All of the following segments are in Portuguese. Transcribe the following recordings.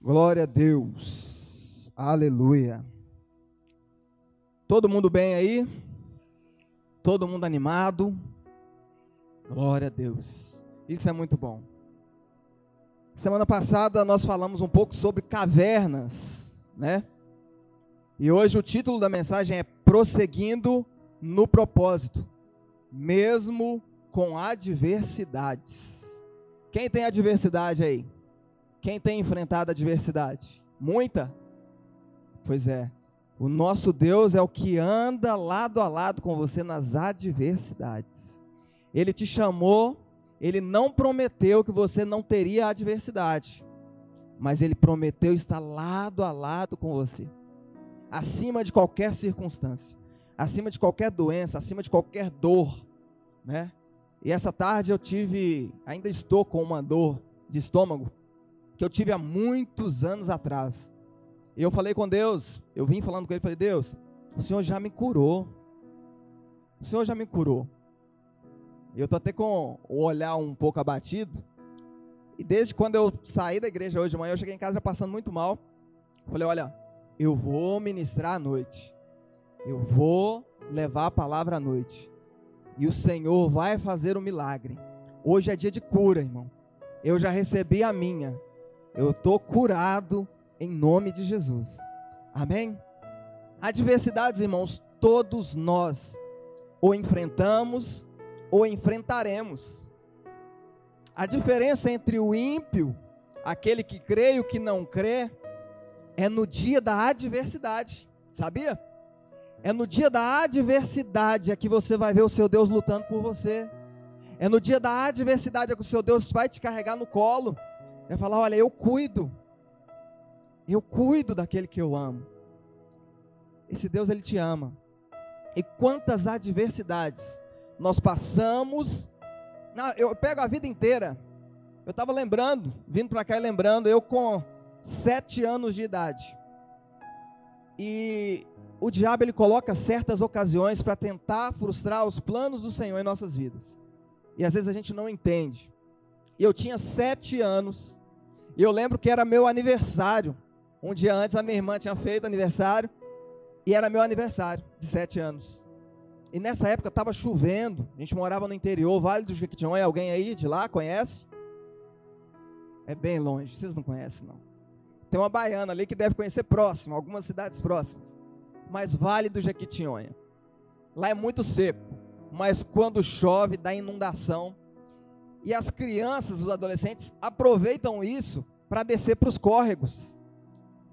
Glória a Deus. Aleluia. Todo mundo bem aí? Todo mundo animado? Glória a Deus. Isso é muito bom. Semana passada nós falamos um pouco sobre cavernas, né? E hoje o título da mensagem é Prosseguindo no propósito, mesmo com adversidades. Quem tem adversidade aí? Quem tem enfrentado adversidade? Muita? Pois é. O nosso Deus é o que anda lado a lado com você nas adversidades. Ele te chamou, ele não prometeu que você não teria adversidade, mas ele prometeu estar lado a lado com você, acima de qualquer circunstância, acima de qualquer doença, acima de qualquer dor, né? E essa tarde eu tive, ainda estou com uma dor de estômago, que eu tive há muitos anos atrás. E eu falei com Deus, eu vim falando com ele, falei: "Deus, o Senhor já me curou. O Senhor já me curou. Eu tô até com o olhar um pouco abatido. E desde quando eu saí da igreja hoje de manhã, eu cheguei em casa já passando muito mal. Falei: "Olha, eu vou ministrar à noite. Eu vou levar a palavra à noite. E o Senhor vai fazer um milagre. Hoje é dia de cura, irmão. Eu já recebi a minha. Eu estou curado em nome de Jesus. Amém? Adversidades, irmãos, todos nós ou enfrentamos ou enfrentaremos. A diferença entre o ímpio, aquele que crê e o que não crê, é no dia da adversidade. Sabia? É no dia da adversidade é que você vai ver o seu Deus lutando por você. É no dia da adversidade é que o seu Deus vai te carregar no colo. Vai falar: Olha, eu cuido. Eu cuido daquele que eu amo. Esse Deus, ele te ama. E quantas adversidades nós passamos. eu pego a vida inteira. Eu estava lembrando, vindo para cá e lembrando, eu com sete anos de idade. E o diabo ele coloca certas ocasiões para tentar frustrar os planos do Senhor em nossas vidas. E às vezes a gente não entende. Eu tinha sete anos e eu lembro que era meu aniversário. Um dia antes a minha irmã tinha feito aniversário. E era meu aniversário, de sete anos. E nessa época estava chovendo. A gente morava no interior, Vale do Jequitinhonha. Alguém aí de lá conhece? É bem longe, vocês não conhecem não. Tem uma baiana ali que deve conhecer próximo, algumas cidades próximas. Mas Vale do Jequitinhonha. Lá é muito seco, mas quando chove dá inundação e as crianças, os adolescentes, aproveitam isso para descer para os córregos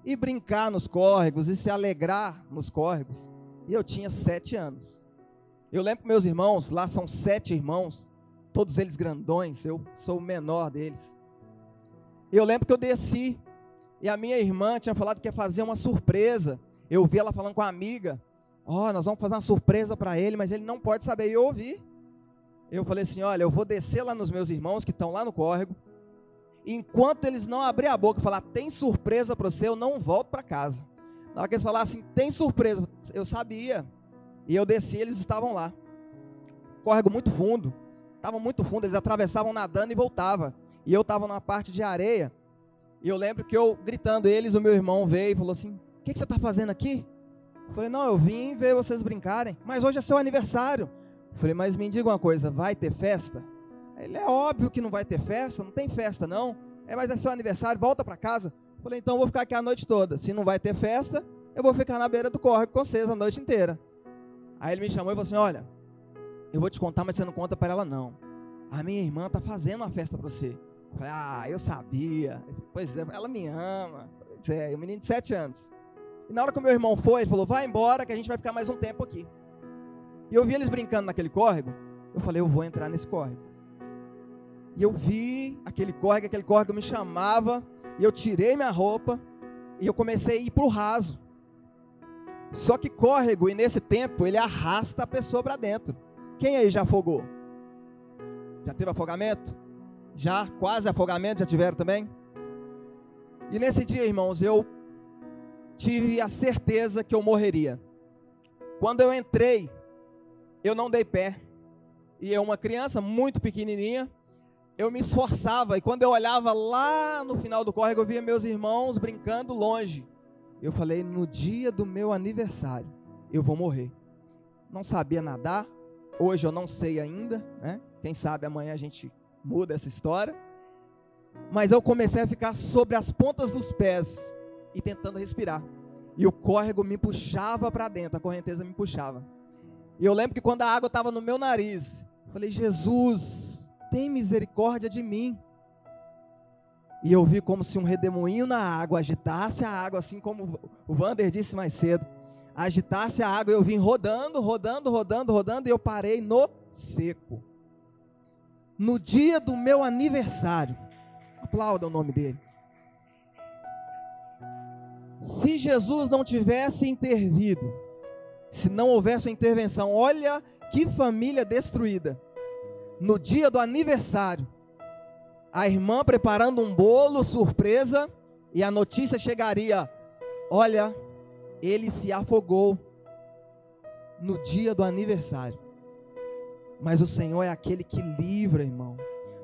e brincar nos córregos e se alegrar nos córregos. E eu tinha sete anos. Eu lembro meus irmãos, lá são sete irmãos, todos eles grandões, eu sou o menor deles. Eu lembro que eu desci e a minha irmã tinha falado que ia fazer uma surpresa. Eu vi ela falando com a amiga: Ó, oh, nós vamos fazer uma surpresa para ele, mas ele não pode saber. E eu ouvi eu falei assim: olha, eu vou descer lá nos meus irmãos que estão lá no córrego. Enquanto eles não abrirem a boca e falar, tem surpresa para você, eu não volto para casa. Na hora que eles falassem, tem surpresa, eu sabia. E eu desci, eles estavam lá. Córrego muito fundo. Estava muito fundo, eles atravessavam nadando e voltavam. E eu estava numa parte de areia. E eu lembro que eu gritando eles, o meu irmão veio e falou assim: O que, que você está fazendo aqui? Eu falei: Não, eu vim ver vocês brincarem. Mas hoje é seu aniversário. Falei, mas me diga uma coisa, vai ter festa? Ele é óbvio que não vai ter festa, não tem festa não. É, mas é seu aniversário, volta para casa. Falei, então eu vou ficar aqui a noite toda. Se não vai ter festa, eu vou ficar na beira do córrego com vocês a noite inteira. Aí ele me chamou e falou assim: Olha, eu vou te contar, mas você não conta para ela não. A minha irmã tá fazendo uma festa para você. Falei, ah, eu sabia. Pois é, ela me ama. Pois é, um menino de sete anos. E na hora que o meu irmão foi, ele falou: Vai embora que a gente vai ficar mais um tempo aqui. E eu vi eles brincando naquele córrego. Eu falei, eu vou entrar nesse córrego. E eu vi aquele córrego, aquele córrego me chamava. E eu tirei minha roupa. E eu comecei a ir para o raso. Só que córrego, e nesse tempo, ele arrasta a pessoa para dentro. Quem aí já afogou? Já teve afogamento? Já? Quase afogamento? Já tiveram também? E nesse dia, irmãos, eu tive a certeza que eu morreria. Quando eu entrei eu não dei pé. E é uma criança muito pequenininha, eu me esforçava e quando eu olhava lá no final do córrego, eu via meus irmãos brincando longe. Eu falei: no dia do meu aniversário, eu vou morrer. Não sabia nadar, hoje eu não sei ainda, né? Quem sabe amanhã a gente muda essa história. Mas eu comecei a ficar sobre as pontas dos pés e tentando respirar. E o córrego me puxava para dentro, a correnteza me puxava. E eu lembro que quando a água estava no meu nariz, eu falei: Jesus, tem misericórdia de mim. E eu vi como se um redemoinho na água agitasse a água, assim como o Vander disse mais cedo. Agitasse a água, eu vim rodando, rodando, rodando, rodando, e eu parei no seco. No dia do meu aniversário, aplauda o nome dele. Se Jesus não tivesse intervido, se não houvesse uma intervenção, olha que família destruída. No dia do aniversário, a irmã preparando um bolo surpresa e a notícia chegaria: olha, ele se afogou no dia do aniversário. Mas o Senhor é aquele que livra, irmão.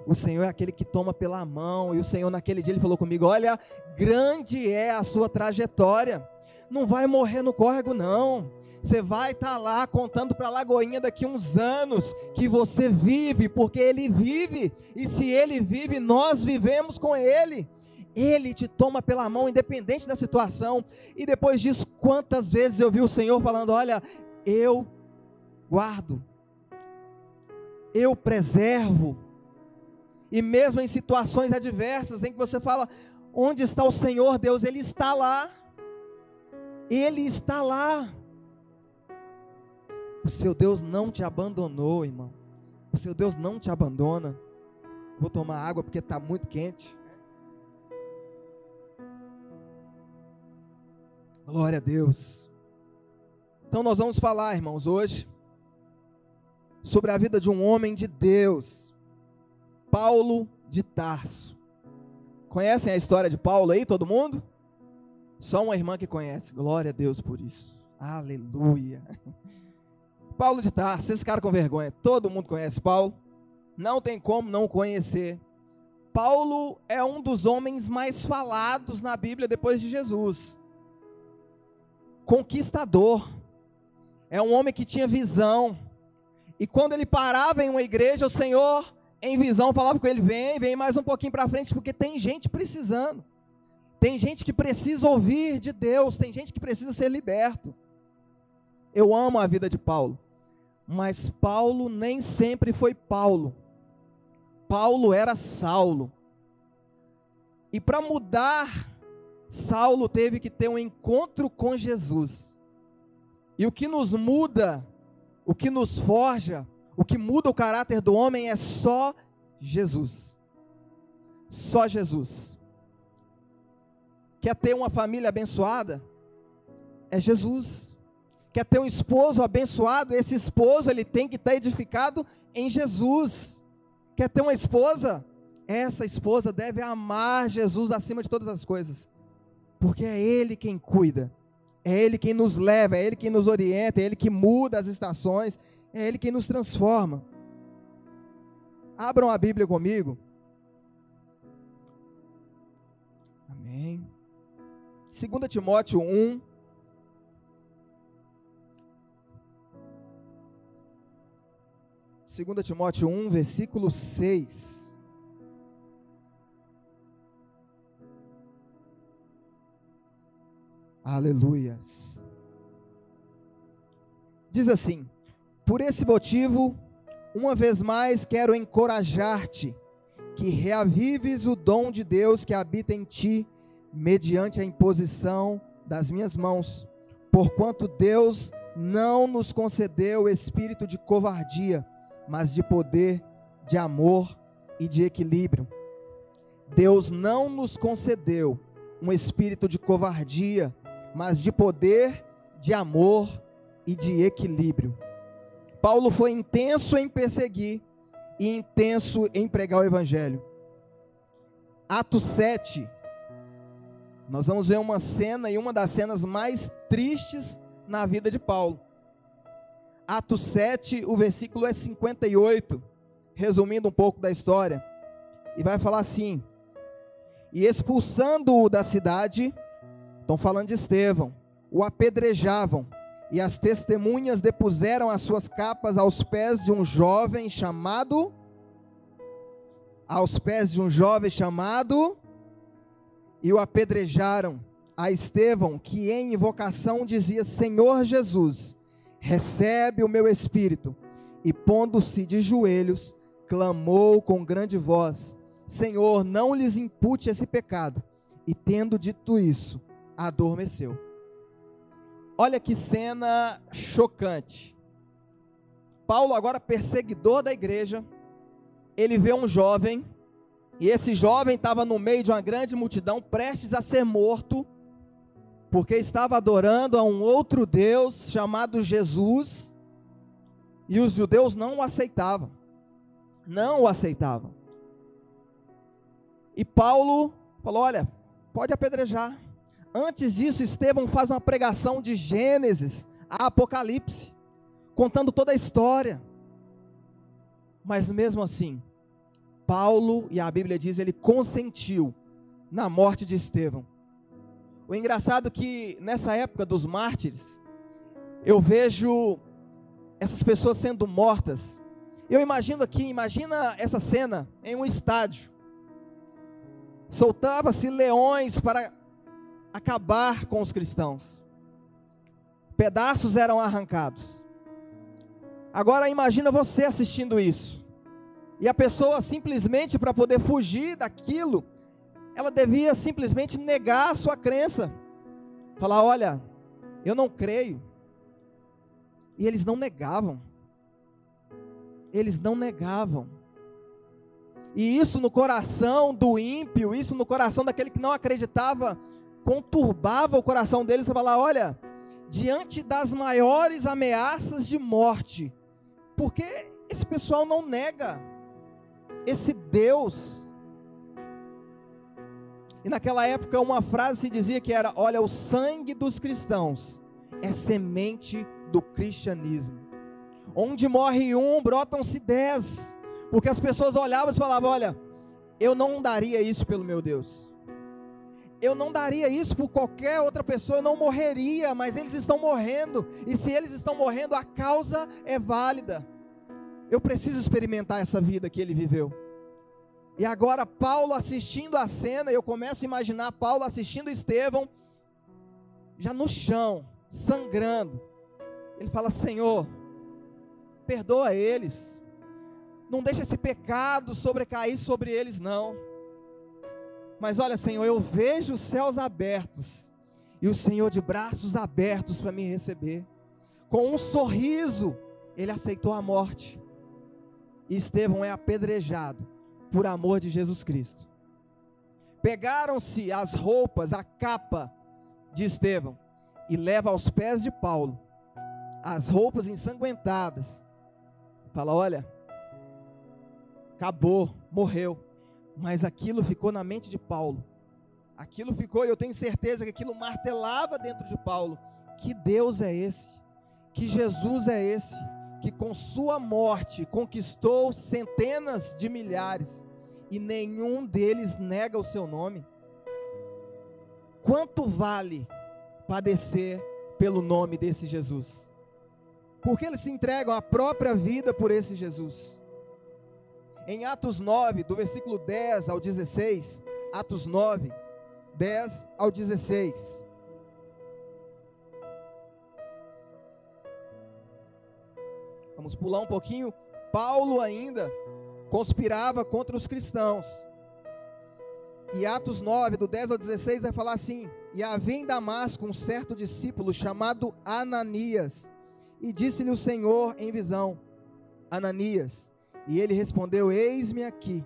O Senhor é aquele que toma pela mão. E o Senhor, naquele dia, ele falou comigo: Olha, grande é a sua trajetória. Não vai morrer no córrego, não. Você vai estar tá lá contando para a Lagoinha daqui uns anos que você vive, porque Ele vive, e se Ele vive, nós vivemos com Ele. Ele te toma pela mão, independente da situação. E depois disso, quantas vezes eu vi o Senhor falando: Olha, eu guardo, eu preservo. E mesmo em situações adversas, em que você fala: Onde está o Senhor Deus? Ele está lá. Ele está lá. O seu Deus não te abandonou, irmão. O seu Deus não te abandona. Vou tomar água porque está muito quente. Glória a Deus. Então nós vamos falar, irmãos, hoje sobre a vida de um homem de Deus, Paulo de Tarso. Conhecem a história de Paulo aí, todo mundo? Só uma irmã que conhece. Glória a Deus por isso. Aleluia. Paulo de Tarso, esse cara com vergonha, todo mundo conhece Paulo, não tem como não conhecer. Paulo é um dos homens mais falados na Bíblia depois de Jesus. Conquistador, é um homem que tinha visão, e quando ele parava em uma igreja, o Senhor, em visão, falava com ele: vem, vem mais um pouquinho para frente, porque tem gente precisando, tem gente que precisa ouvir de Deus, tem gente que precisa ser liberto. Eu amo a vida de Paulo. Mas Paulo nem sempre foi Paulo. Paulo era Saulo. E para mudar, Saulo teve que ter um encontro com Jesus. E o que nos muda, o que nos forja, o que muda o caráter do homem é só Jesus. Só Jesus. Quer ter uma família abençoada? É Jesus quer ter um esposo abençoado, esse esposo ele tem que estar edificado em Jesus. Quer ter uma esposa? Essa esposa deve amar Jesus acima de todas as coisas, porque é Ele quem cuida, é Ele quem nos leva, é Ele quem nos orienta, é Ele que muda as estações, é Ele quem nos transforma. Abram a Bíblia comigo. Amém. 2 Timóteo 1, 2 Timóteo 1, versículo 6. Aleluias. Diz assim: Por esse motivo, uma vez mais quero encorajar-te, que reavives o dom de Deus que habita em ti, mediante a imposição das minhas mãos. Porquanto Deus não nos concedeu o espírito de covardia, mas de poder, de amor e de equilíbrio. Deus não nos concedeu um espírito de covardia, mas de poder, de amor e de equilíbrio. Paulo foi intenso em perseguir e intenso em pregar o evangelho. Atos 7, nós vamos ver uma cena e uma das cenas mais tristes na vida de Paulo. Atos 7, o versículo é 58, resumindo um pouco da história. e vai falar assim: E expulsando-o da cidade, estão falando de Estevão, o apedrejavam, e as testemunhas depuseram as suas capas aos pés de um jovem chamado aos pés de um jovem chamado e o apedrejaram a Estevão, que em invocação dizia: Senhor Jesus, recebe o meu espírito. E pondo-se de joelhos, clamou com grande voz: Senhor, não lhes impute esse pecado. E tendo dito isso, adormeceu. Olha que cena chocante. Paulo, agora perseguidor da igreja, ele vê um jovem, e esse jovem estava no meio de uma grande multidão, prestes a ser morto, porque estava adorando a um outro Deus chamado Jesus, e os judeus não o aceitavam. Não o aceitavam. E Paulo falou: Olha, pode apedrejar. Antes disso, Estevão faz uma pregação de Gênesis a Apocalipse, contando toda a história. Mas mesmo assim, Paulo, e a Bíblia diz, ele consentiu na morte de Estevão. O engraçado é que nessa época dos mártires, eu vejo essas pessoas sendo mortas. Eu imagino aqui, imagina essa cena em um estádio. Soltava-se leões para acabar com os cristãos. Pedaços eram arrancados. Agora imagina você assistindo isso. E a pessoa simplesmente para poder fugir daquilo, ela devia simplesmente negar a sua crença. Falar, olha, eu não creio. E eles não negavam. Eles não negavam. E isso no coração do ímpio, isso no coração daquele que não acreditava, conturbava o coração deles. Você falar, olha, diante das maiores ameaças de morte, porque esse pessoal não nega esse Deus. E naquela época uma frase se dizia que era: olha, o sangue dos cristãos é semente do cristianismo. Onde morre um, brotam-se dez. Porque as pessoas olhavam e falavam: olha, eu não daria isso pelo meu Deus. Eu não daria isso por qualquer outra pessoa, eu não morreria, mas eles estão morrendo, e se eles estão morrendo, a causa é válida. Eu preciso experimentar essa vida que ele viveu. E agora, Paulo assistindo a cena, eu começo a imaginar Paulo assistindo Estevão, já no chão, sangrando. Ele fala: Senhor, perdoa eles, não deixa esse pecado sobrecair sobre eles, não. Mas olha, Senhor, eu vejo os céus abertos e o Senhor de braços abertos para me receber. Com um sorriso, ele aceitou a morte e Estevão é apedrejado por amor de Jesus Cristo. Pegaram-se as roupas, a capa de Estevão e leva aos pés de Paulo as roupas ensanguentadas. Fala, olha, acabou, morreu. Mas aquilo ficou na mente de Paulo. Aquilo ficou, e eu tenho certeza que aquilo martelava dentro de Paulo. Que Deus é esse? Que Jesus é esse? que com sua morte conquistou centenas de milhares e nenhum deles nega o seu nome? Quanto vale padecer pelo nome desse Jesus? Porque eles se entregam a própria vida por esse Jesus. Em Atos 9, do versículo 10 ao 16, Atos 9, 10 ao 16. Vamos pular um pouquinho. Paulo ainda conspirava contra os cristãos. E Atos 9, do 10 ao 16, vai falar assim: E havia em Damasco um certo discípulo chamado Ananias, e disse-lhe o Senhor em visão: Ananias. E ele respondeu: Eis-me aqui.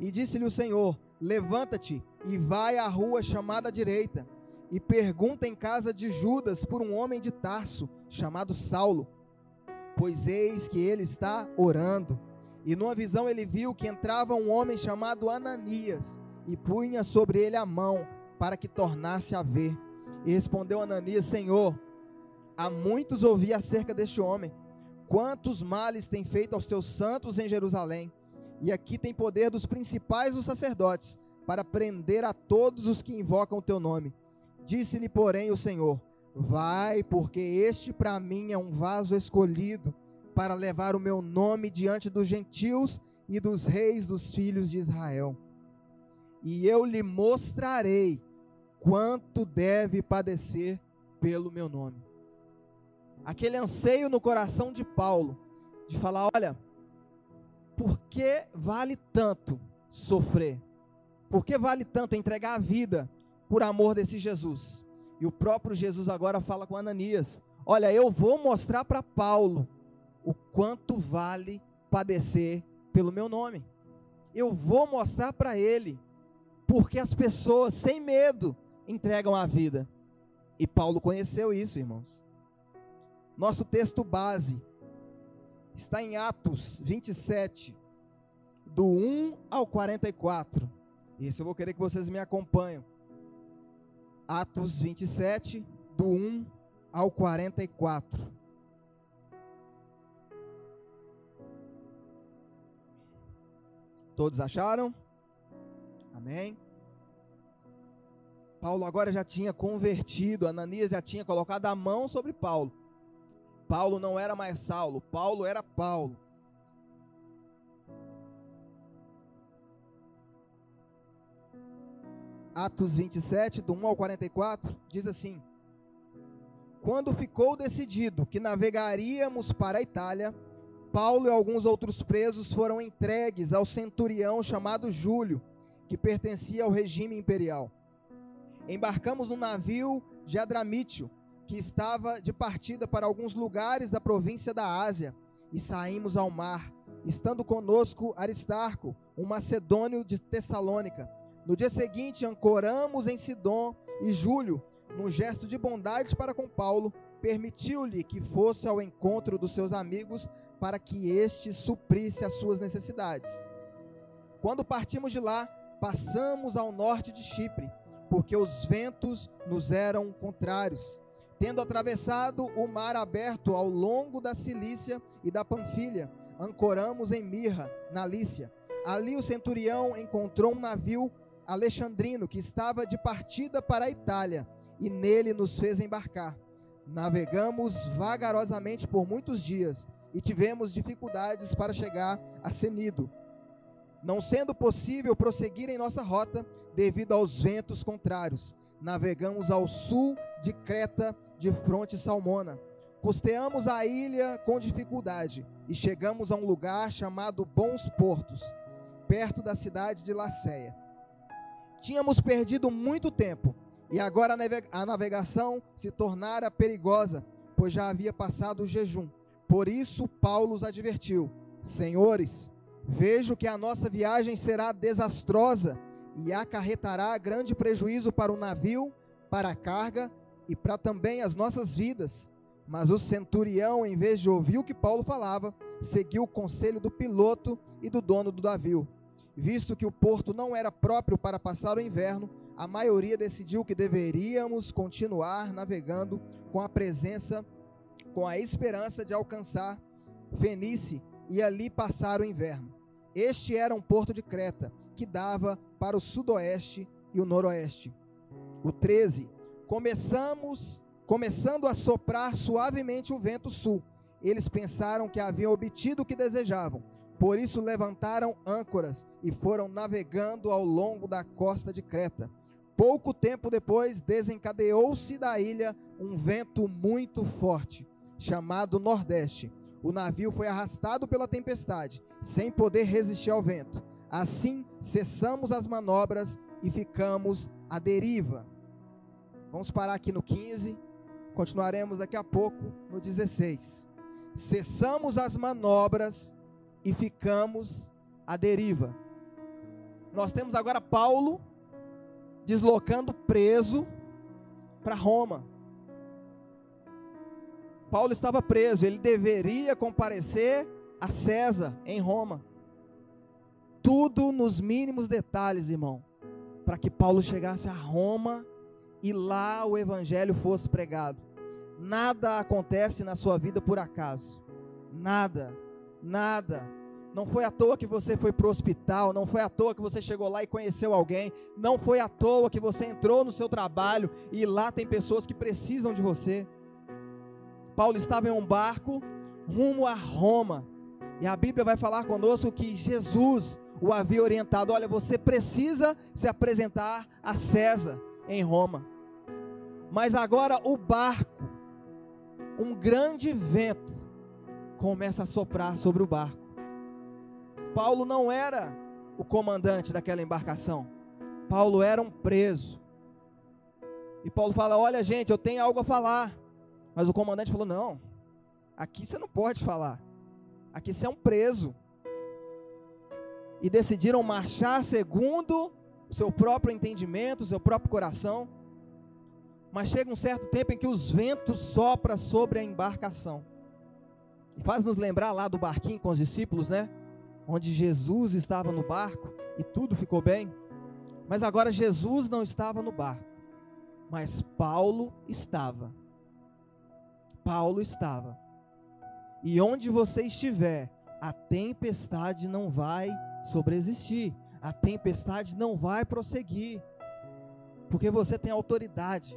E disse-lhe o Senhor: Levanta-te e vai à rua chamada direita, e pergunta em casa de Judas por um homem de Tarso, chamado Saulo pois eis que ele está orando. E numa visão ele viu que entrava um homem chamado Ananias e punha sobre ele a mão para que tornasse a ver. E respondeu Ananias: Senhor, há muitos ouvi acerca deste homem, quantos males tem feito aos teus santos em Jerusalém. e aqui tem poder dos principais dos sacerdotes para prender a todos os que invocam o teu nome. Disse-lhe, porém, o Senhor: Vai, porque este para mim é um vaso escolhido para levar o meu nome diante dos gentios e dos reis dos filhos de Israel. E eu lhe mostrarei quanto deve padecer pelo meu nome. Aquele anseio no coração de Paulo de falar: olha, por que vale tanto sofrer? Por que vale tanto entregar a vida por amor desse Jesus? E o próprio Jesus agora fala com Ananias: Olha, eu vou mostrar para Paulo o quanto vale padecer pelo meu nome. Eu vou mostrar para ele porque as pessoas sem medo entregam a vida. E Paulo conheceu isso, irmãos. Nosso texto base está em Atos 27, do 1 ao 44. Isso eu vou querer que vocês me acompanhem. Atos 27, do 1 ao 44. Todos acharam? Amém? Paulo agora já tinha convertido, Ananias já tinha colocado a mão sobre Paulo. Paulo não era mais Saulo, Paulo era Paulo. Atos 27, do 1 ao 44, diz assim: Quando ficou decidido que navegaríamos para a Itália, Paulo e alguns outros presos foram entregues ao centurião chamado Júlio, que pertencia ao regime imperial. Embarcamos no navio de Adramítio, que estava de partida para alguns lugares da província da Ásia, e saímos ao mar, estando conosco Aristarco, um macedônio de Tessalônica. No dia seguinte, ancoramos em Sidom e Júlio, num gesto de bondade para com Paulo, permitiu-lhe que fosse ao encontro dos seus amigos para que este suprisse as suas necessidades. Quando partimos de lá, passamos ao norte de Chipre, porque os ventos nos eram contrários Tendo atravessado o mar aberto ao longo da Cilícia e da Panfilha, ancoramos em Mirra, na Lícia. Ali o centurião encontrou um navio alexandrino que estava de partida para a Itália, e nele nos fez embarcar. Navegamos vagarosamente por muitos dias e tivemos dificuldades para chegar a Senido. Não sendo possível prosseguir em nossa rota devido aos ventos contrários, navegamos ao sul de Creta de fronte Salmona. Costeamos a ilha com dificuldade e chegamos a um lugar chamado Bons Portos, perto da cidade de Lacéia. Tínhamos perdido muito tempo e agora a navegação se tornara perigosa, pois já havia passado o jejum. Por isso, Paulo os advertiu: Senhores, vejo que a nossa viagem será desastrosa e acarretará grande prejuízo para o navio, para a carga e para também as nossas vidas. Mas o centurião, em vez de ouvir o que Paulo falava, seguiu o conselho do piloto e do dono do navio. Visto que o porto não era próprio para passar o inverno, a maioria decidiu que deveríamos continuar navegando com a presença, com a esperança de alcançar Fenice e ali passar o inverno. Este era um porto de Creta, que dava para o sudoeste e o noroeste. O 13 Começamos, começando a soprar suavemente o vento sul. Eles pensaram que haviam obtido o que desejavam. Por isso levantaram âncoras e foram navegando ao longo da costa de Creta. Pouco tempo depois, desencadeou-se da ilha um vento muito forte, chamado Nordeste. O navio foi arrastado pela tempestade, sem poder resistir ao vento. Assim, cessamos as manobras e ficamos à deriva. Vamos parar aqui no 15, continuaremos daqui a pouco no 16. Cessamos as manobras e ficamos à deriva. Nós temos agora Paulo deslocando preso para Roma. Paulo estava preso, ele deveria comparecer a César em Roma. Tudo nos mínimos detalhes, irmão, para que Paulo chegasse a Roma e lá o evangelho fosse pregado. Nada acontece na sua vida por acaso. Nada, nada. Não foi à toa que você foi para o hospital, não foi à toa que você chegou lá e conheceu alguém, não foi à toa que você entrou no seu trabalho e lá tem pessoas que precisam de você. Paulo estava em um barco rumo a Roma, e a Bíblia vai falar conosco que Jesus o havia orientado: olha, você precisa se apresentar a César em Roma. Mas agora o barco, um grande vento, começa a soprar sobre o barco. Paulo não era o comandante daquela embarcação. Paulo era um preso. E Paulo fala: Olha, gente, eu tenho algo a falar. Mas o comandante falou: Não, aqui você não pode falar. Aqui você é um preso. E decidiram marchar segundo o seu próprio entendimento, o seu próprio coração. Mas chega um certo tempo em que os ventos sopram sobre a embarcação. E faz nos lembrar lá do barquinho com os discípulos, né? onde Jesus estava no barco e tudo ficou bem. Mas agora Jesus não estava no barco, mas Paulo estava. Paulo estava. E onde você estiver, a tempestade não vai sobreexistir, a tempestade não vai prosseguir, porque você tem autoridade.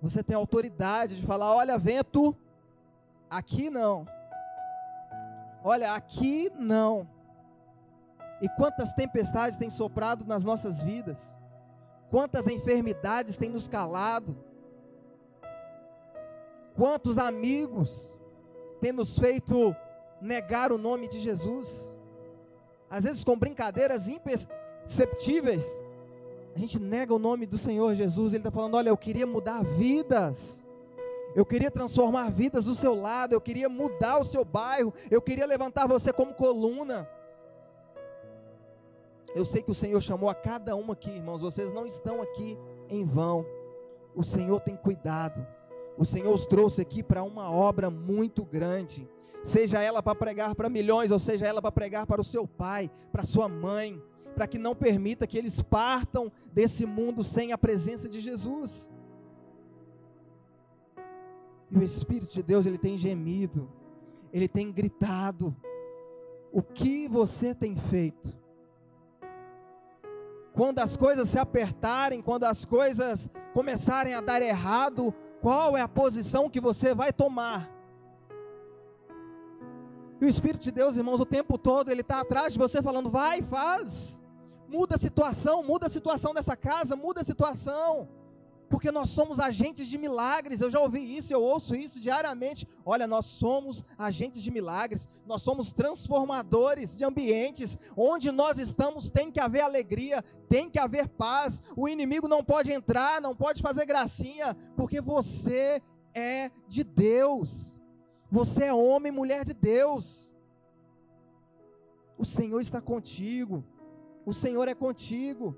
Você tem autoridade de falar: olha, vento, aqui não Olha, aqui não. E quantas tempestades têm soprado nas nossas vidas? Quantas enfermidades têm nos calado? Quantos amigos têm nos feito negar o nome de Jesus? Às vezes com brincadeiras imperceptíveis, a gente nega o nome do Senhor Jesus. Ele está falando: olha, eu queria mudar vidas. Eu queria transformar vidas do seu lado, eu queria mudar o seu bairro, eu queria levantar você como coluna. Eu sei que o Senhor chamou a cada um aqui, irmãos, vocês não estão aqui em vão. O Senhor tem cuidado. O Senhor os trouxe aqui para uma obra muito grande. Seja ela para pregar para milhões, ou seja ela para pregar para o seu pai, para sua mãe, para que não permita que eles partam desse mundo sem a presença de Jesus. E o Espírito de Deus, ele tem gemido, ele tem gritado. O que você tem feito? Quando as coisas se apertarem, quando as coisas começarem a dar errado, qual é a posição que você vai tomar? E o Espírito de Deus, irmãos, o tempo todo, ele está atrás de você falando: vai, faz, muda a situação, muda a situação dessa casa, muda a situação porque nós somos agentes de milagres. Eu já ouvi isso, eu ouço isso diariamente. Olha, nós somos agentes de milagres, nós somos transformadores de ambientes. Onde nós estamos tem que haver alegria, tem que haver paz. O inimigo não pode entrar, não pode fazer gracinha, porque você é de Deus. Você é homem e mulher de Deus. O Senhor está contigo. O Senhor é contigo.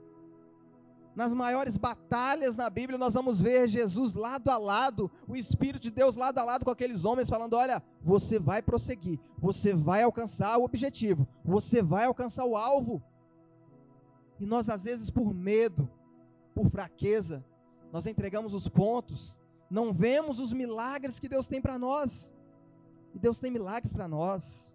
Nas maiores batalhas na Bíblia, nós vamos ver Jesus lado a lado, o Espírito de Deus lado a lado com aqueles homens, falando: Olha, você vai prosseguir, você vai alcançar o objetivo, você vai alcançar o alvo. E nós, às vezes, por medo, por fraqueza, nós entregamos os pontos, não vemos os milagres que Deus tem para nós. E Deus tem milagres para nós.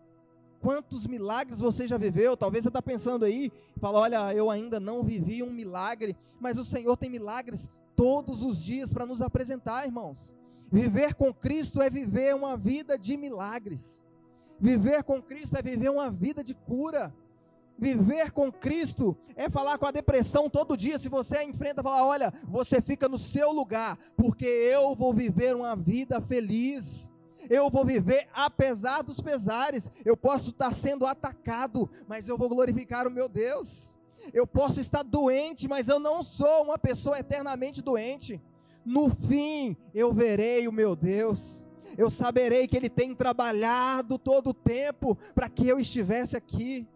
Quantos milagres você já viveu? Talvez você está pensando aí, fala, olha, eu ainda não vivi um milagre, mas o Senhor tem milagres todos os dias para nos apresentar, irmãos. Viver com Cristo é viver uma vida de milagres. Viver com Cristo é viver uma vida de cura. Viver com Cristo é falar com a depressão todo dia. Se você enfrenta, falar: olha, você fica no seu lugar, porque eu vou viver uma vida feliz eu vou viver apesar dos pesares. Eu posso estar sendo atacado, mas eu vou glorificar o meu Deus. Eu posso estar doente, mas eu não sou uma pessoa eternamente doente. No fim, eu verei o meu Deus. Eu saberei que Ele tem trabalhado todo o tempo para que eu estivesse aqui.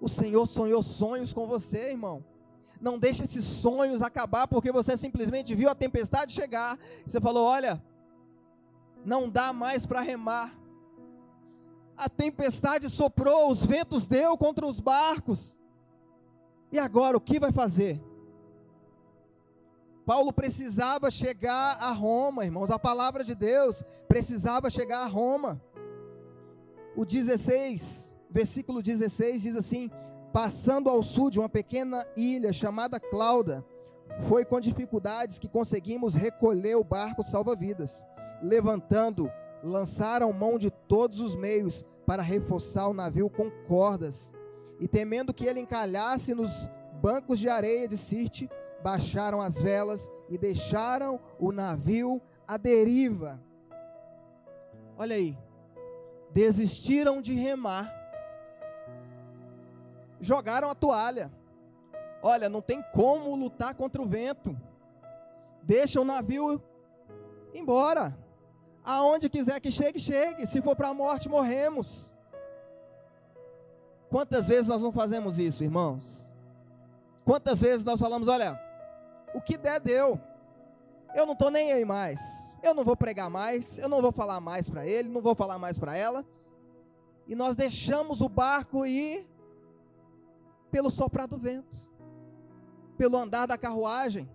O Senhor sonhou sonhos com você, irmão. Não deixe esses sonhos acabar porque você simplesmente viu a tempestade chegar. Você falou: Olha, não dá mais para remar. A tempestade soprou, os ventos deu contra os barcos. E agora o que vai fazer? Paulo precisava chegar a Roma, irmãos. A palavra de Deus precisava chegar a Roma. O 16, versículo 16 diz assim: Passando ao sul de uma pequena ilha chamada Clauda, foi com dificuldades que conseguimos recolher o barco salva-vidas. Levantando, lançaram mão de todos os meios para reforçar o navio com cordas. E temendo que ele encalhasse nos bancos de areia de Sirte, baixaram as velas e deixaram o navio à deriva. Olha aí, desistiram de remar, jogaram a toalha. Olha, não tem como lutar contra o vento. Deixa o navio embora. Aonde quiser que chegue, chegue. Se for para a morte, morremos. Quantas vezes nós não fazemos isso, irmãos? Quantas vezes nós falamos, olha, o que der, deu. Eu não estou nem aí mais. Eu não vou pregar mais. Eu não vou falar mais para ele. Não vou falar mais para ela. E nós deixamos o barco ir pelo soprar do vento pelo andar da carruagem.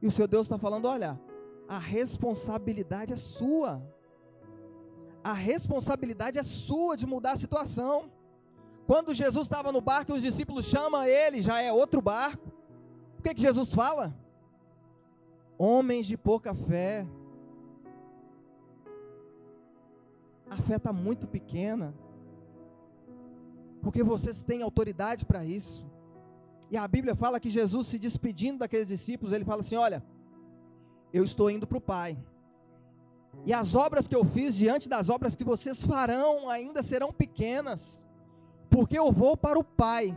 E o seu Deus está falando: olha, a responsabilidade é sua. A responsabilidade é sua de mudar a situação. Quando Jesus estava no barco e os discípulos chamam ele, já é outro barco. O que, que Jesus fala? Homens de pouca fé. A fé está muito pequena. Porque vocês têm autoridade para isso. E a Bíblia fala que Jesus, se despedindo daqueles discípulos, ele fala assim: Olha, eu estou indo para o Pai. E as obras que eu fiz diante das obras que vocês farão ainda serão pequenas, porque eu vou para o Pai.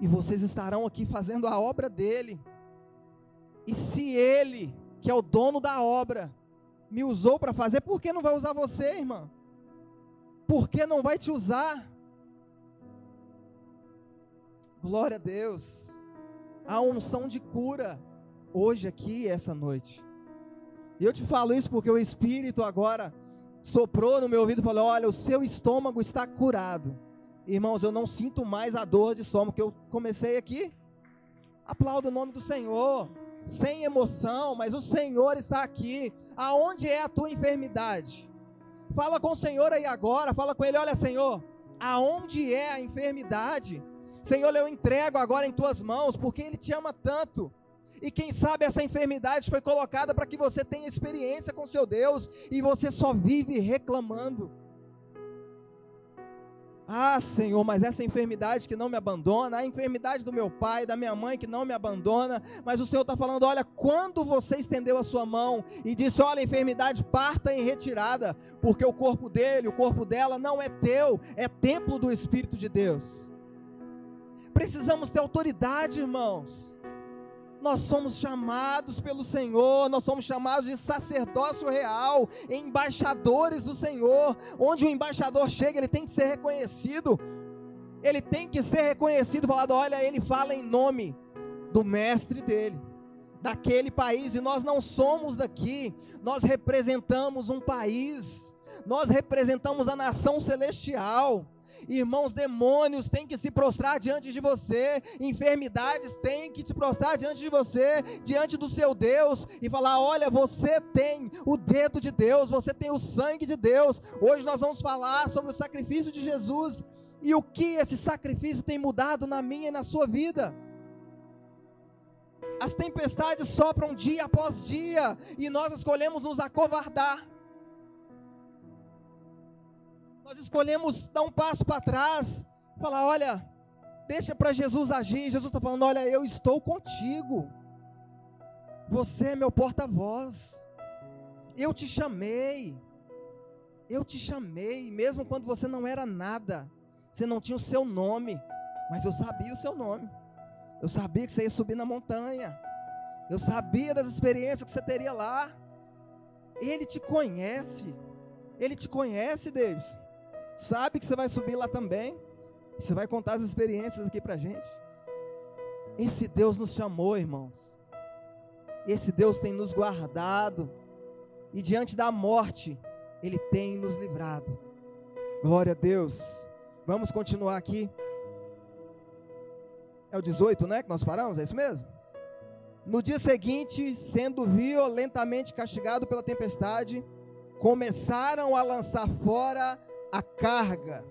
E vocês estarão aqui fazendo a obra dele. E se ele, que é o dono da obra, me usou para fazer, por que não vai usar você, irmã? Por que não vai te usar? Glória a Deus. A unção de cura hoje aqui essa noite. E eu te falo isso porque o Espírito agora soprou no meu ouvido e falou: Olha, o seu estômago está curado. Irmãos, eu não sinto mais a dor de estômago que eu comecei aqui. Aplauda o nome do Senhor, sem emoção, mas o Senhor está aqui. Aonde é a tua enfermidade? Fala com o Senhor aí agora, fala com Ele: Olha, Senhor, aonde é a enfermidade? Senhor, eu entrego agora em tuas mãos, porque Ele te ama tanto. E quem sabe essa enfermidade foi colocada para que você tenha experiência com seu Deus e você só vive reclamando. Ah, Senhor, mas essa enfermidade que não me abandona, a enfermidade do meu pai, da minha mãe que não me abandona, mas o Senhor está falando: olha, quando você estendeu a sua mão e disse: olha, enfermidade, parta em retirada, porque o corpo dele, o corpo dela não é teu, é templo do Espírito de Deus. Precisamos ter autoridade, irmãos. Nós somos chamados pelo Senhor, nós somos chamados de sacerdócio real, embaixadores do Senhor. Onde o embaixador chega, ele tem que ser reconhecido. Ele tem que ser reconhecido, falado, olha, ele fala em nome do mestre dele, daquele país, e nós não somos daqui, nós representamos um país, nós representamos a nação celestial. Irmãos, demônios têm que se prostrar diante de você, enfermidades têm que se prostrar diante de você, diante do seu Deus e falar: olha, você tem o dedo de Deus, você tem o sangue de Deus. Hoje nós vamos falar sobre o sacrifício de Jesus e o que esse sacrifício tem mudado na minha e na sua vida. As tempestades sopram dia após dia e nós escolhemos nos acovardar. Nós escolhemos dar um passo para trás, falar: olha, deixa para Jesus agir. Jesus está falando: olha, eu estou contigo. Você é meu porta-voz. Eu te chamei. Eu te chamei, mesmo quando você não era nada. Você não tinha o seu nome, mas eu sabia o seu nome. Eu sabia que você ia subir na montanha. Eu sabia das experiências que você teria lá. Ele te conhece. Ele te conhece, Deus sabe que você vai subir lá também. Você vai contar as experiências aqui para gente. Esse Deus nos chamou, irmãos. Esse Deus tem nos guardado. E diante da morte, Ele tem nos livrado. Glória a Deus. Vamos continuar aqui. É o 18, né? Que nós paramos, é isso mesmo? No dia seguinte, sendo violentamente castigado pela tempestade, começaram a lançar fora a carga.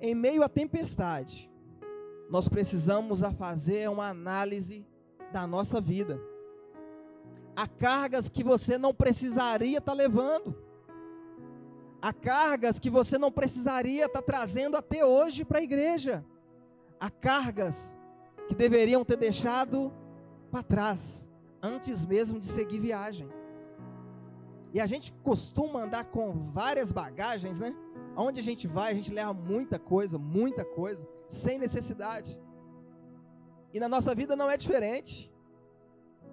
Em meio à tempestade, nós precisamos a fazer uma análise da nossa vida. Há cargas que você não precisaria estar tá levando. Há cargas que você não precisaria estar tá trazendo até hoje para a igreja. Há cargas que deveriam ter deixado para trás, antes mesmo de seguir viagem. E a gente costuma andar com várias bagagens, né? Aonde a gente vai, a gente leva muita coisa, muita coisa, sem necessidade. E na nossa vida não é diferente.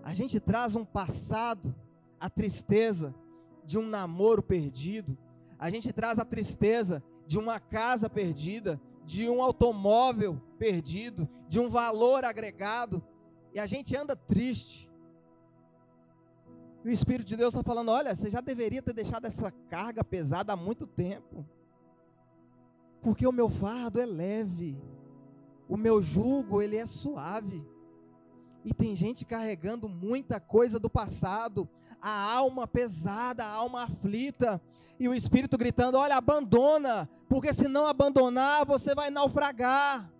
A gente traz um passado, a tristeza de um namoro perdido. A gente traz a tristeza de uma casa perdida, de um automóvel perdido, de um valor agregado. E a gente anda triste. E o Espírito de Deus está falando: olha, você já deveria ter deixado essa carga pesada há muito tempo. Porque o meu fardo é leve, o meu jugo ele é suave. E tem gente carregando muita coisa do passado, a alma pesada, a alma aflita, e o Espírito gritando: Olha, abandona, porque se não abandonar, você vai naufragar.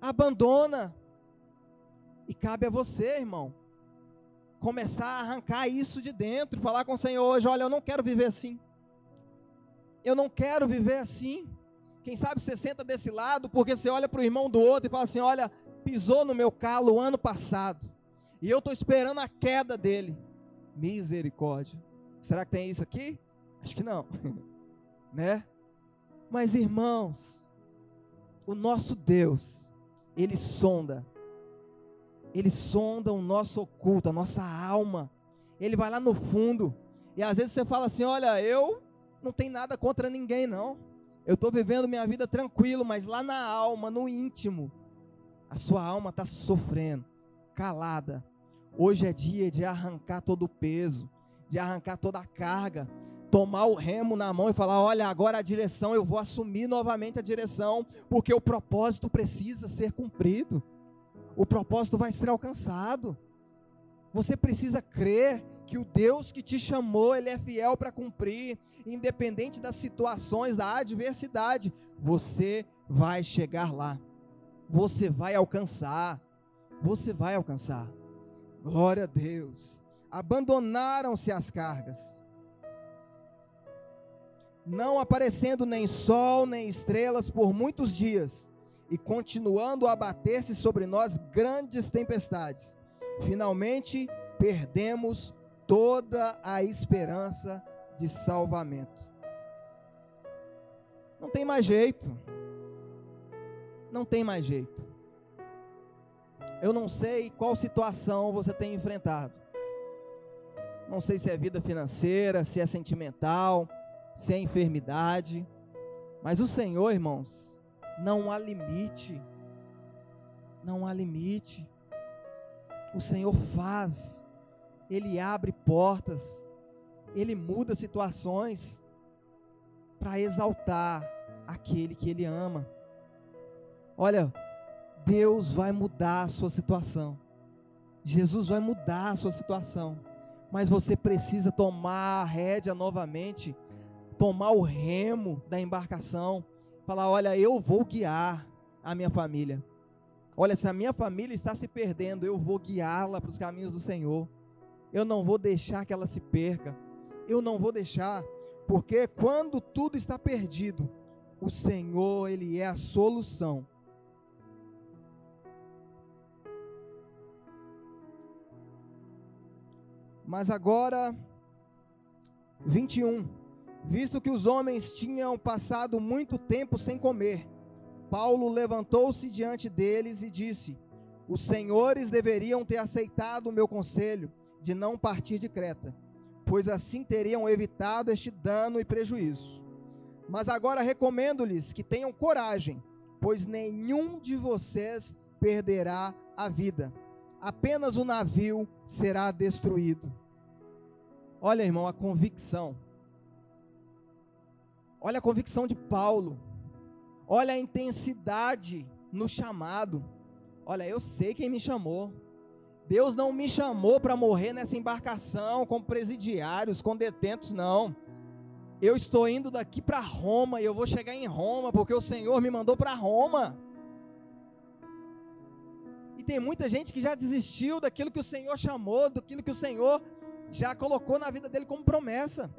Abandona. E cabe a você, irmão, começar a arrancar isso de dentro, falar com o Senhor hoje: Olha, eu não quero viver assim. Eu não quero viver assim. Quem sabe você senta desse lado, porque você olha para o irmão do outro e fala assim: Olha, pisou no meu calo ano passado. E eu estou esperando a queda dele. Misericórdia. Será que tem isso aqui? Acho que não. né? Mas irmãos, o nosso Deus, ele sonda. Ele sonda o nosso oculto, a nossa alma. Ele vai lá no fundo. E às vezes você fala assim: "Olha, eu não tenho nada contra ninguém não. Eu estou vivendo minha vida tranquilo, mas lá na alma, no íntimo, a sua alma está sofrendo, calada. Hoje é dia de arrancar todo o peso, de arrancar toda a carga, tomar o remo na mão e falar: olha, agora a direção, eu vou assumir novamente a direção, porque o propósito precisa ser cumprido, o propósito vai ser alcançado. Você precisa crer que o Deus que te chamou, Ele é fiel para cumprir, independente das situações, da adversidade, você vai chegar lá você vai alcançar. Você vai alcançar. Glória a Deus. Abandonaram-se as cargas. Não aparecendo nem sol nem estrelas por muitos dias, e continuando a abater-se sobre nós grandes tempestades. Finalmente, perdemos toda a esperança de salvamento. Não tem mais jeito não tem mais jeito. Eu não sei qual situação você tem enfrentado. Não sei se é vida financeira, se é sentimental, se é enfermidade. Mas o Senhor, irmãos, não há limite. Não há limite. O Senhor faz, Ele abre portas, Ele muda situações para exaltar aquele que Ele ama. Olha, Deus vai mudar a sua situação. Jesus vai mudar a sua situação. Mas você precisa tomar a rédea novamente, tomar o remo da embarcação, falar: olha, eu vou guiar a minha família. Olha, se a minha família está se perdendo, eu vou guiá-la para os caminhos do Senhor. Eu não vou deixar que ela se perca. Eu não vou deixar, porque quando tudo está perdido, o Senhor, Ele é a solução. Mas agora, 21. Visto que os homens tinham passado muito tempo sem comer, Paulo levantou-se diante deles e disse: Os senhores deveriam ter aceitado o meu conselho de não partir de Creta, pois assim teriam evitado este dano e prejuízo. Mas agora recomendo-lhes que tenham coragem, pois nenhum de vocês perderá a vida apenas o navio será destruído. Olha, irmão, a convicção. Olha a convicção de Paulo. Olha a intensidade no chamado. Olha, eu sei quem me chamou. Deus não me chamou para morrer nessa embarcação com presidiários, com detentos, não. Eu estou indo daqui para Roma e eu vou chegar em Roma porque o Senhor me mandou para Roma. E tem muita gente que já desistiu daquilo que o Senhor chamou, daquilo que o Senhor já colocou na vida dele como promessa.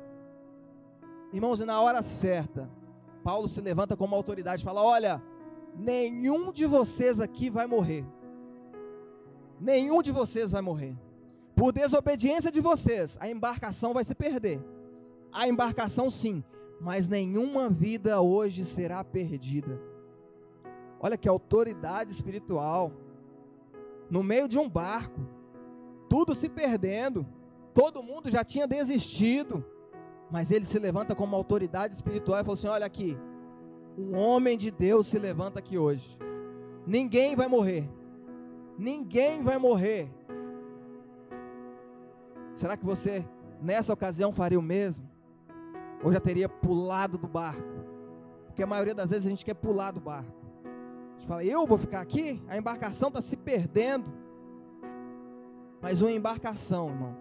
Irmãos, e na hora certa, Paulo se levanta como autoridade e fala: Olha, nenhum de vocês aqui vai morrer. Nenhum de vocês vai morrer. Por desobediência de vocês, a embarcação vai se perder. A embarcação sim, mas nenhuma vida hoje será perdida. Olha que autoridade espiritual. No meio de um barco, tudo se perdendo, todo mundo já tinha desistido, mas ele se levanta como autoridade espiritual e falou assim: Olha aqui, um homem de Deus se levanta aqui hoje. Ninguém vai morrer. Ninguém vai morrer. Será que você, nessa ocasião, faria o mesmo? Ou já teria pulado do barco? Porque a maioria das vezes a gente quer pular do barco. A gente fala, eu vou ficar aqui? A embarcação está se perdendo. Mas uma embarcação, irmão.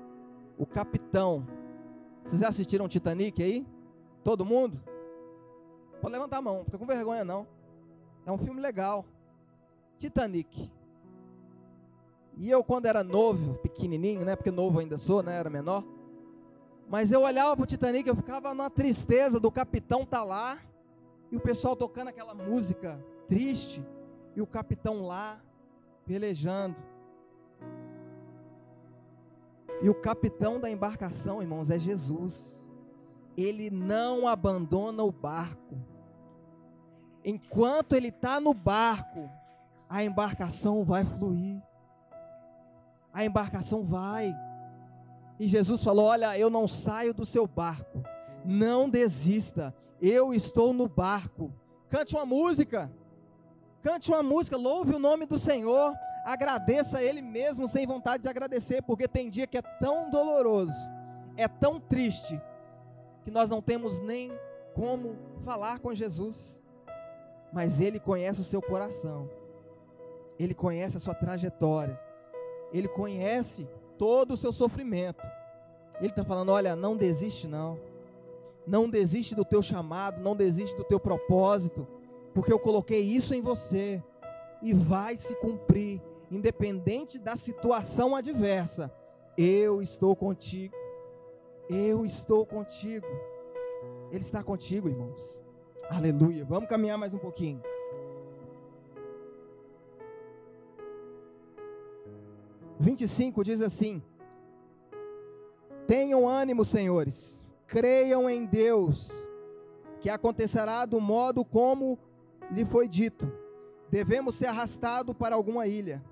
O capitão. Vocês já assistiram Titanic aí? Todo mundo? Pode levantar a mão, não fica com vergonha não. É um filme legal. Titanic. E eu, quando era novo, pequenininho, né? Porque novo ainda sou, né? Era menor. Mas eu olhava para o Titanic, eu ficava numa tristeza do capitão tá lá e o pessoal tocando aquela música triste e o capitão lá pelejando. E o capitão da embarcação, irmãos, é Jesus. Ele não abandona o barco. Enquanto ele está no barco, a embarcação vai fluir a embarcação vai. E Jesus falou: Olha, eu não saio do seu barco, não desista, eu estou no barco. Cante uma música, cante uma música, louve o nome do Senhor, agradeça a Ele mesmo sem vontade de agradecer, porque tem dia que é tão doloroso, é tão triste, que nós não temos nem como falar com Jesus, mas Ele conhece o seu coração, Ele conhece a sua trajetória. Ele conhece todo o seu sofrimento. Ele está falando: olha, não desiste, não. Não desiste do teu chamado, não desiste do teu propósito, porque eu coloquei isso em você e vai se cumprir, independente da situação adversa. Eu estou contigo. Eu estou contigo. Ele está contigo, irmãos. Aleluia. Vamos caminhar mais um pouquinho. 25 diz assim: Tenham ânimo, senhores, creiam em Deus, que acontecerá do modo como lhe foi dito. Devemos ser arrastados para alguma ilha.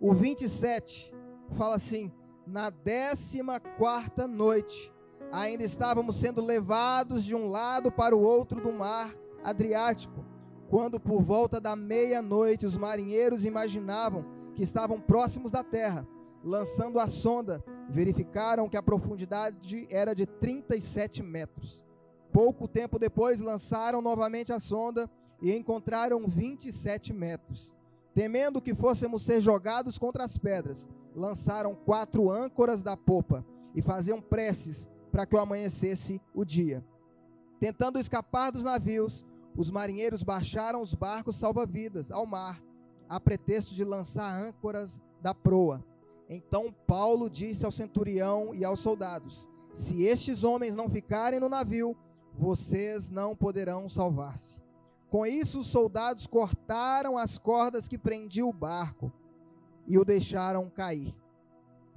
O 27 fala assim: Na décima quarta noite, ainda estávamos sendo levados de um lado para o outro do mar Adriático, quando por volta da meia-noite os marinheiros imaginavam que estavam próximos da terra, lançando a sonda, verificaram que a profundidade era de 37 metros. Pouco tempo depois, lançaram novamente a sonda e encontraram 27 metros. Temendo que fôssemos ser jogados contra as pedras, lançaram quatro âncoras da popa e faziam preces para que o amanhecesse o dia. Tentando escapar dos navios, os marinheiros baixaram os barcos salva-vidas ao mar a pretexto de lançar âncoras da proa. Então Paulo disse ao centurião e aos soldados: Se estes homens não ficarem no navio, vocês não poderão salvar-se. Com isso, os soldados cortaram as cordas que prendiam o barco e o deixaram cair.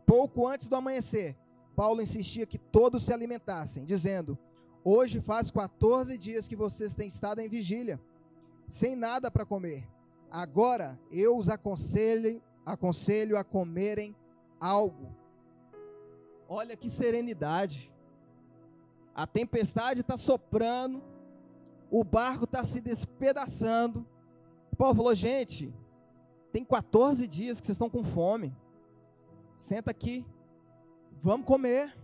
Pouco antes do amanhecer, Paulo insistia que todos se alimentassem, dizendo: Hoje faz 14 dias que vocês têm estado em vigília, sem nada para comer. Agora eu os aconselho, aconselho a comerem algo. Olha que serenidade. A tempestade está soprando, o barco está se despedaçando. Paulo falou: gente, tem 14 dias que vocês estão com fome. Senta aqui, vamos comer.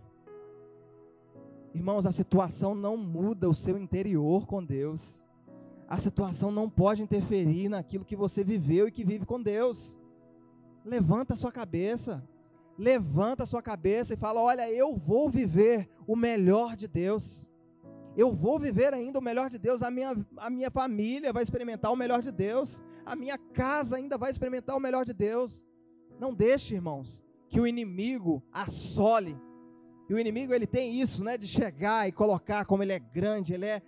Irmãos, a situação não muda o seu interior com Deus a situação não pode interferir naquilo que você viveu e que vive com Deus. Levanta a sua cabeça. Levanta a sua cabeça e fala: Olha, eu vou viver o melhor de Deus. Eu vou viver ainda o melhor de Deus. A minha, a minha família vai experimentar o melhor de Deus. A minha casa ainda vai experimentar o melhor de Deus. Não deixe, irmãos, que o inimigo assole. E o inimigo ele tem isso, né, de chegar e colocar como ele é grande, ele é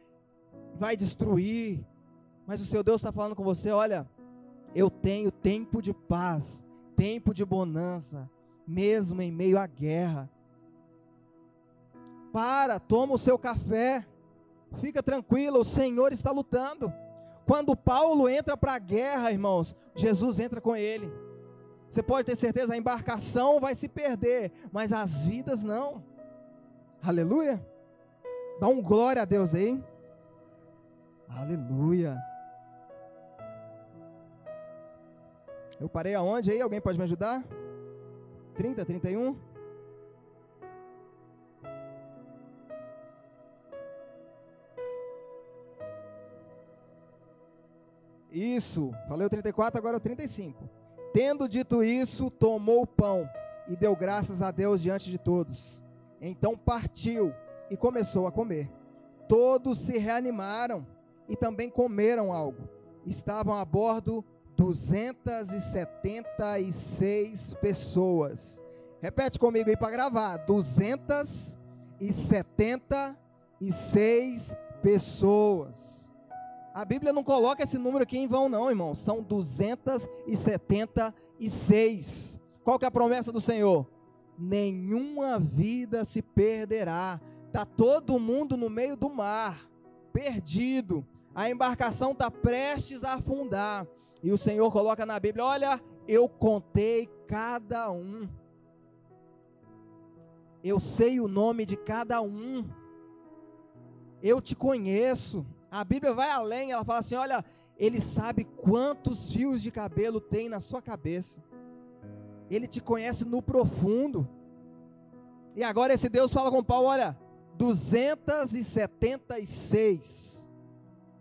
vai destruir. Mas o seu Deus está falando com você, olha, eu tenho tempo de paz, tempo de bonança, mesmo em meio à guerra. Para, toma o seu café, fica tranquilo, o Senhor está lutando. Quando Paulo entra para a guerra, irmãos, Jesus entra com ele. Você pode ter certeza, a embarcação vai se perder, mas as vidas não. Aleluia. Dá um glória a Deus aí. Aleluia. Eu parei aonde aí? Alguém pode me ajudar? 30, 31? Isso, falei o 34, agora o 35. Tendo dito isso, tomou o pão e deu graças a Deus diante de todos. Então partiu e começou a comer. Todos se reanimaram e também comeram algo. Estavam a bordo 276 pessoas. Repete comigo aí para gravar: 276 pessoas. A Bíblia não coloca esse número aqui em vão, não, irmão. São 276. Qual que é a promessa do Senhor? Nenhuma vida se perderá. Tá todo mundo no meio do mar, perdido. A embarcação está prestes a afundar. E o Senhor coloca na Bíblia: Olha, eu contei cada um. Eu sei o nome de cada um. Eu te conheço. A Bíblia vai além, ela fala assim: Olha, ele sabe quantos fios de cabelo tem na sua cabeça. Ele te conhece no profundo. E agora esse Deus fala com Paulo: Olha, 276,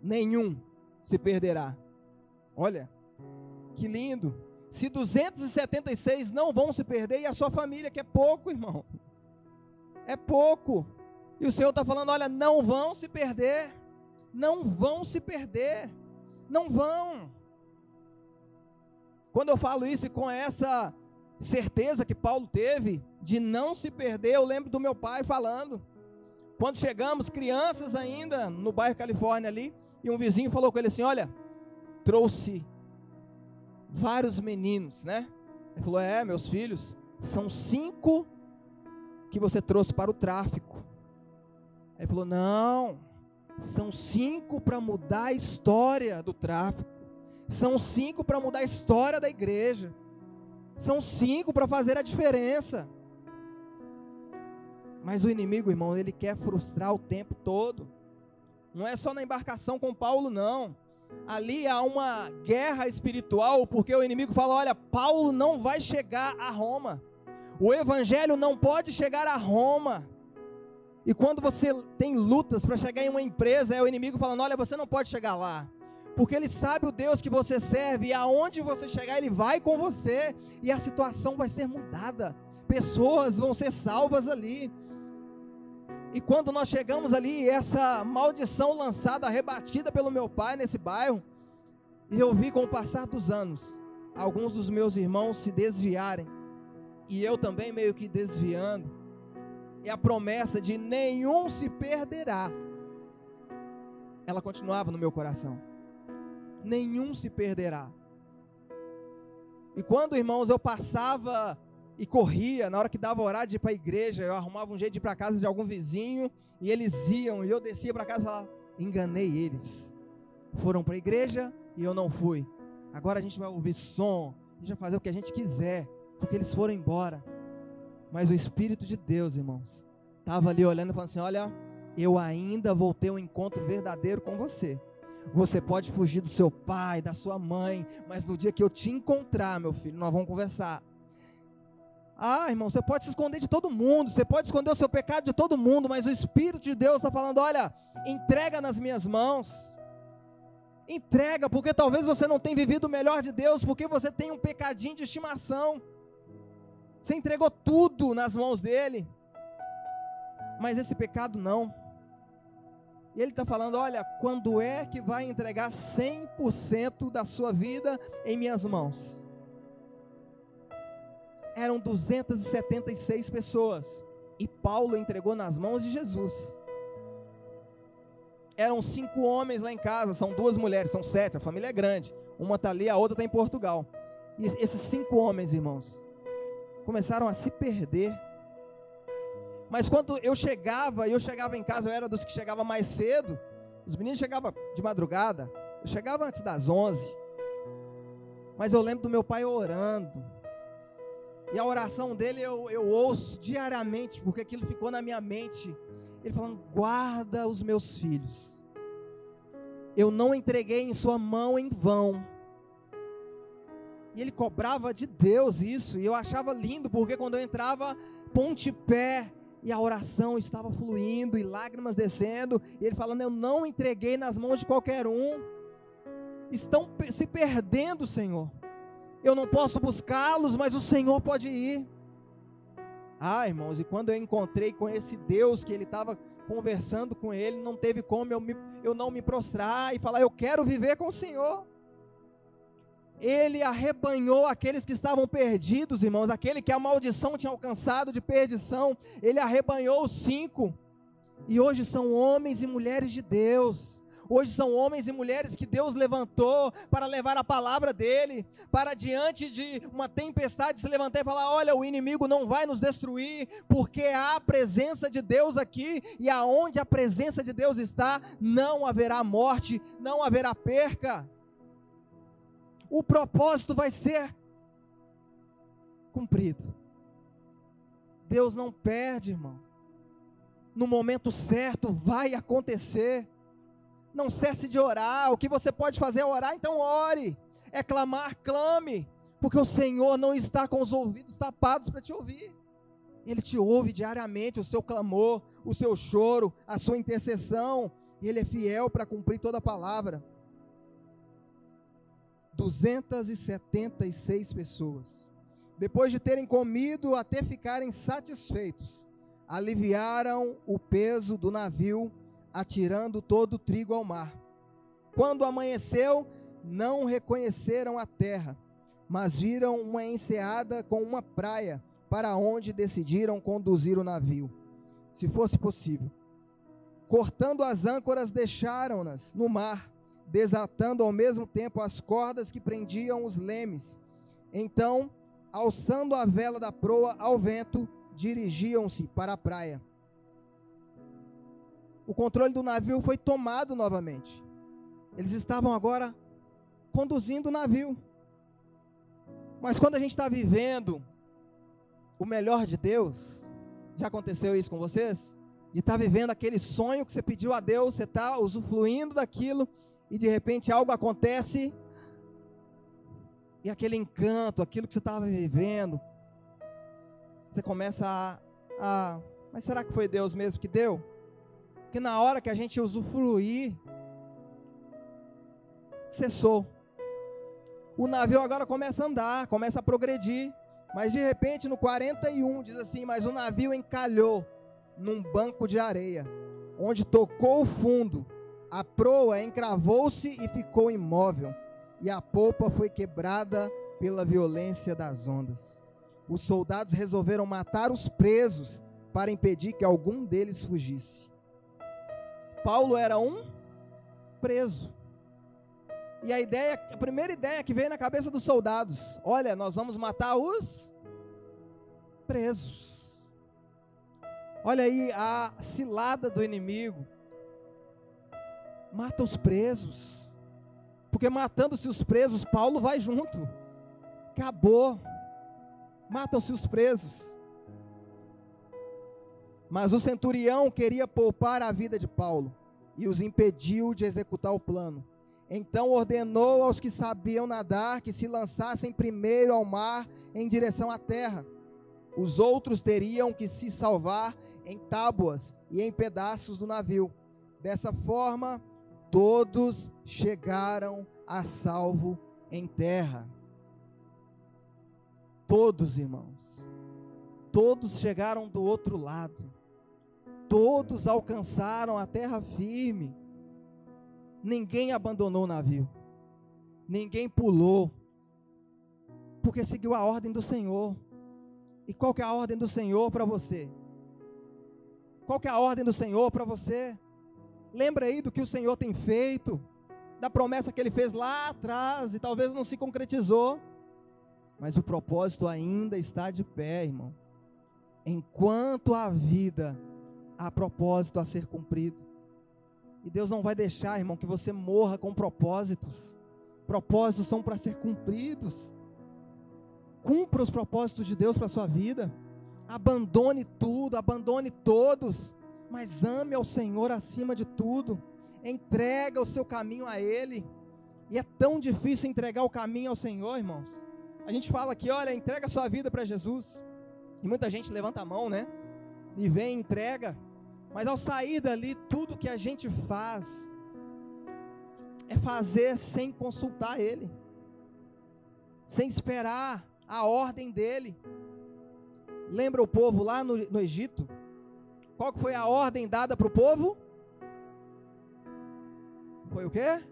nenhum se perderá. Olha, que lindo. Se 276 não vão se perder, e a sua família, que é pouco, irmão. É pouco. E o Senhor está falando: olha, não vão se perder. Não vão se perder. Não vão. Quando eu falo isso com essa certeza que Paulo teve de não se perder, eu lembro do meu pai falando. Quando chegamos, crianças ainda, no bairro Califórnia ali, e um vizinho falou com ele assim: Olha, trouxe vários meninos, né? Ele falou: É, meus filhos, são cinco que você trouxe para o tráfico. Ele falou: Não, são cinco para mudar a história do tráfico. São cinco para mudar a história da igreja. São cinco para fazer a diferença. Mas o inimigo, irmão, ele quer frustrar o tempo todo. Não é só na embarcação com Paulo, não ali há uma guerra espiritual, porque o inimigo fala: olha, Paulo não vai chegar a Roma, o evangelho não pode chegar a Roma. E quando você tem lutas para chegar em uma empresa, é o inimigo falando: olha, você não pode chegar lá. Porque ele sabe o Deus que você serve, e aonde você chegar, ele vai com você, e a situação vai ser mudada. Pessoas vão ser salvas ali. E quando nós chegamos ali, essa maldição lançada, rebatida pelo meu pai nesse bairro, e eu vi com o passar dos anos, alguns dos meus irmãos se desviarem, e eu também meio que desviando, e a promessa de nenhum se perderá, ela continuava no meu coração. Nenhum se perderá. E quando, irmãos, eu passava e corria, na hora que dava horário de ir para a igreja, eu arrumava um jeito de ir para casa de algum vizinho, e eles iam, e eu descia para casa e falava, enganei eles. Foram para a igreja e eu não fui. Agora a gente vai ouvir som, a gente vai fazer o que a gente quiser, porque eles foram embora. Mas o Espírito de Deus, irmãos, estava ali olhando e falando assim: olha, eu ainda vou ter um encontro verdadeiro com você. Você pode fugir do seu pai, da sua mãe, mas no dia que eu te encontrar, meu filho, nós vamos conversar. Ah, irmão, você pode se esconder de todo mundo, você pode esconder o seu pecado de todo mundo, mas o Espírito de Deus está falando: olha, entrega nas minhas mãos. Entrega, porque talvez você não tenha vivido o melhor de Deus, porque você tem um pecadinho de estimação. Você entregou tudo nas mãos dele. Mas esse pecado não. E ele está falando: olha, quando é que vai entregar 100% da sua vida em minhas mãos? Eram 276 pessoas. E Paulo entregou nas mãos de Jesus. Eram cinco homens lá em casa, são duas mulheres, são sete, a família é grande. Uma está ali, a outra está em Portugal. E esses cinco homens, irmãos, começaram a se perder mas quando eu chegava, eu chegava em casa, eu era dos que chegava mais cedo. Os meninos chegavam de madrugada. Eu chegava antes das 11. Mas eu lembro do meu pai orando. E a oração dele eu, eu ouço diariamente, porque aquilo ficou na minha mente. Ele falando: guarda os meus filhos. Eu não entreguei em sua mão em vão. E ele cobrava de Deus isso. E eu achava lindo, porque quando eu entrava, ponte pé, e a oração estava fluindo e lágrimas descendo, e ele falando: Eu não entreguei nas mãos de qualquer um, estão se perdendo, Senhor. Eu não posso buscá-los, mas o Senhor pode ir. Ah, irmãos, e quando eu encontrei com esse Deus que ele estava conversando com ele, não teve como eu, me, eu não me prostrar e falar: Eu quero viver com o Senhor. Ele arrebanhou aqueles que estavam perdidos, irmãos, aquele que a maldição tinha alcançado de perdição, ele arrebanhou os cinco, e hoje são homens e mulheres de Deus. Hoje são homens e mulheres que Deus levantou para levar a palavra dele, para diante de uma tempestade se levantar e falar: olha, o inimigo não vai nos destruir, porque há a presença de Deus aqui, e aonde a presença de Deus está, não haverá morte, não haverá perca o propósito vai ser cumprido. Deus não perde, irmão. No momento certo vai acontecer. Não cesse de orar. O que você pode fazer é orar, então ore. É clamar, clame. Porque o Senhor não está com os ouvidos tapados para te ouvir. Ele te ouve diariamente, o seu clamor, o seu choro, a sua intercessão. Ele é fiel para cumprir toda a palavra. 276 pessoas. Depois de terem comido até ficarem satisfeitos, aliviaram o peso do navio, atirando todo o trigo ao mar. Quando amanheceu, não reconheceram a terra, mas viram uma enseada com uma praia, para onde decidiram conduzir o navio, se fosse possível. Cortando as âncoras, deixaram-nas no mar desatando ao mesmo tempo as cordas que prendiam os lemes. Então, alçando a vela da proa ao vento, dirigiam-se para a praia. O controle do navio foi tomado novamente. Eles estavam agora conduzindo o navio. Mas quando a gente está vivendo o melhor de Deus, já aconteceu isso com vocês? De estar tá vivendo aquele sonho que você pediu a Deus, você está usufruindo daquilo, e de repente algo acontece e aquele encanto, aquilo que você estava vivendo, você começa a, a, mas será que foi Deus mesmo que deu? Porque na hora que a gente usufruir, cessou. O navio agora começa a andar, começa a progredir, mas de repente no 41 diz assim: Mas o navio encalhou num banco de areia, onde tocou o fundo a proa encravou-se e ficou imóvel, e a polpa foi quebrada pela violência das ondas. Os soldados resolveram matar os presos para impedir que algum deles fugisse. Paulo era um preso. E a ideia, a primeira ideia que veio na cabeça dos soldados, olha, nós vamos matar os presos. Olha aí a cilada do inimigo mata os presos. Porque matando-se os presos, Paulo vai junto. Acabou. Matam-se os presos. Mas o centurião queria poupar a vida de Paulo e os impediu de executar o plano. Então ordenou aos que sabiam nadar que se lançassem primeiro ao mar em direção à terra. Os outros teriam que se salvar em tábuas e em pedaços do navio. Dessa forma, todos chegaram a salvo em terra. Todos, irmãos. Todos chegaram do outro lado. Todos alcançaram a terra firme. Ninguém abandonou o navio. Ninguém pulou. Porque seguiu a ordem do Senhor. E qual que é a ordem do Senhor para você? Qual que é a ordem do Senhor para você? Lembra aí do que o Senhor tem feito, da promessa que ele fez lá atrás e talvez não se concretizou, mas o propósito ainda está de pé, irmão. Enquanto há vida, há propósito a ser cumprido. E Deus não vai deixar, irmão, que você morra com propósitos. Propósitos são para ser cumpridos. Cumpra os propósitos de Deus para a sua vida. Abandone tudo, abandone todos, mas ame ao Senhor acima de tudo. Entrega o seu caminho a Ele. E é tão difícil entregar o caminho ao Senhor, irmãos. A gente fala aqui, olha, entrega a sua vida para Jesus. E muita gente levanta a mão, né? E vem, entrega. Mas ao sair dali, tudo que a gente faz é fazer sem consultar Ele, sem esperar a ordem dele. Lembra o povo lá no, no Egito? Qual que foi a ordem dada para o povo? Foi o quê?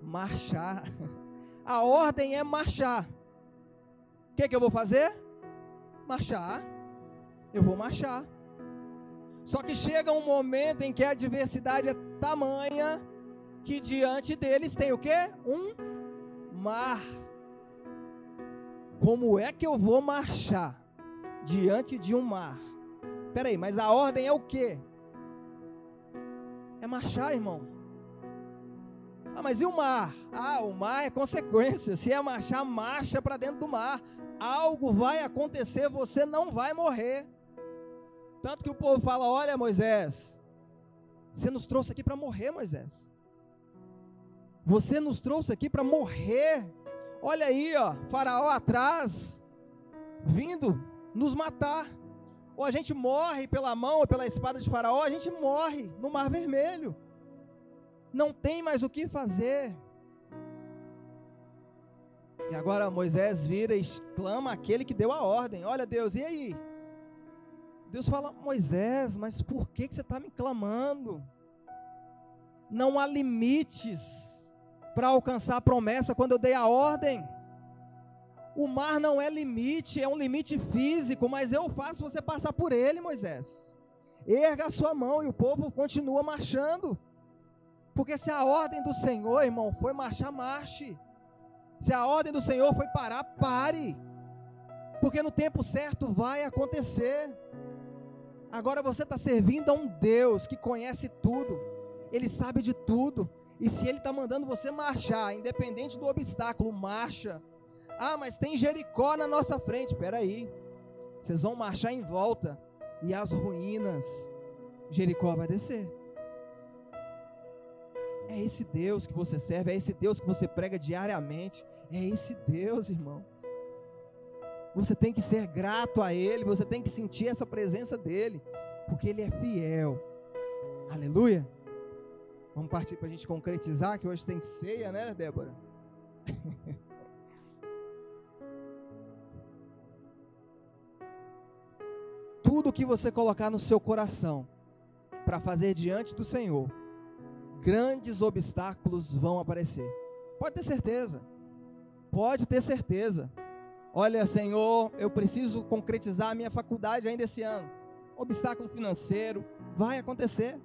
Marchar. A ordem é marchar. O que, que eu vou fazer? Marchar. Eu vou marchar. Só que chega um momento em que a adversidade é tamanha que diante deles tem o quê? Um mar. Como é que eu vou marchar diante de um mar? Peraí, mas a ordem é o quê? É marchar, irmão. Ah, mas e o mar? Ah, o mar é consequência. Se é marchar, marcha para dentro do mar. Algo vai acontecer, você não vai morrer. Tanto que o povo fala: Olha, Moisés, você nos trouxe aqui para morrer, Moisés. Você nos trouxe aqui para morrer. Olha aí, ó, Faraó atrás, vindo nos matar. Ou a gente morre pela mão ou pela espada de Faraó, a gente morre no Mar Vermelho. Não tem mais o que fazer. E agora Moisés vira e clama aquele que deu a ordem: Olha, Deus, e aí? Deus fala: Moisés, mas por que, que você está me clamando? Não há limites para alcançar a promessa quando eu dei a ordem. O mar não é limite, é um limite físico, mas eu faço você passar por ele, Moisés. Erga a sua mão e o povo continua marchando. Porque se a ordem do Senhor, irmão, foi marchar, marche. Se a ordem do Senhor foi parar, pare. Porque no tempo certo vai acontecer. Agora você está servindo a um Deus que conhece tudo, Ele sabe de tudo, e se ele está mandando você marchar, independente do obstáculo, marcha. Ah, mas tem Jericó na nossa frente. Espera aí. Vocês vão marchar em volta e as ruínas, Jericó vai descer. É esse Deus que você serve, é esse Deus que você prega diariamente. É esse Deus, irmãos. Você tem que ser grato a Ele, você tem que sentir essa presença dEle, porque Ele é fiel. Aleluia. Vamos partir para a gente concretizar, que hoje tem ceia, né, Débora? Tudo que você colocar no seu coração para fazer diante do Senhor, grandes obstáculos vão aparecer. Pode ter certeza. Pode ter certeza. Olha, Senhor, eu preciso concretizar a minha faculdade ainda esse ano. Obstáculo financeiro vai acontecer.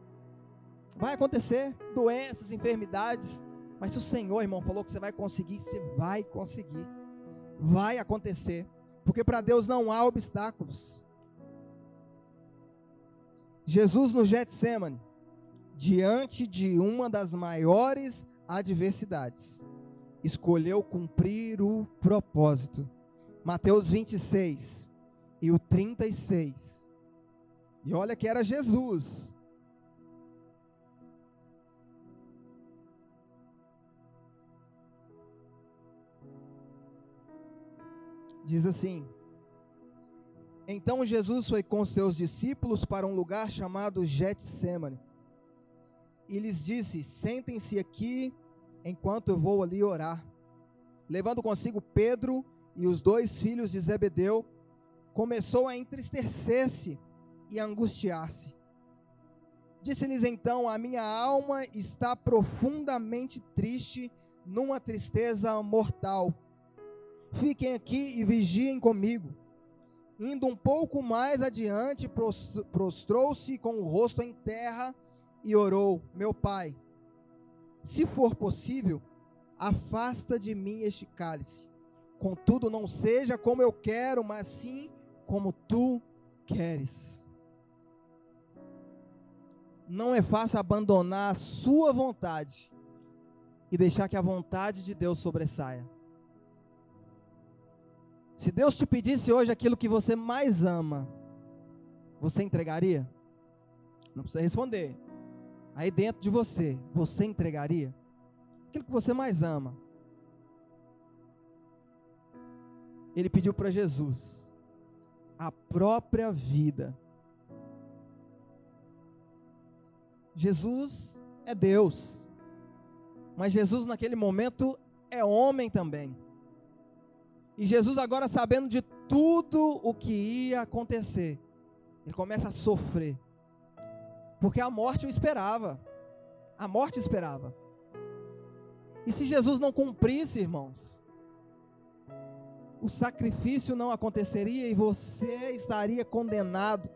Vai acontecer doenças, enfermidades, mas se o Senhor, irmão, falou que você vai conseguir, você vai conseguir. Vai acontecer, porque para Deus não há obstáculos. Jesus no Getsemane, diante de uma das maiores adversidades, escolheu cumprir o propósito. Mateus 26 e o 36. E olha que era Jesus, Diz assim: Então Jesus foi com seus discípulos para um lugar chamado Getsemane. e lhes disse: Sentem-se aqui enquanto eu vou ali orar. Levando consigo Pedro e os dois filhos de Zebedeu, começou a entristecer-se e angustiar-se. Disse-lhes então: A minha alma está profundamente triste, numa tristeza mortal. Fiquem aqui e vigiem comigo. Indo um pouco mais adiante, prostrou-se com o rosto em terra e orou: Meu pai, se for possível, afasta de mim este cálice. Contudo, não seja como eu quero, mas sim como tu queres. Não é fácil abandonar a sua vontade e deixar que a vontade de Deus sobressaia. Se Deus te pedisse hoje aquilo que você mais ama, você entregaria? Não precisa responder. Aí dentro de você, você entregaria? Aquilo que você mais ama. Ele pediu para Jesus a própria vida. Jesus é Deus, mas Jesus naquele momento é homem também. E Jesus, agora sabendo de tudo o que ia acontecer, ele começa a sofrer, porque a morte o esperava, a morte esperava. E se Jesus não cumprisse, irmãos, o sacrifício não aconteceria e você estaria condenado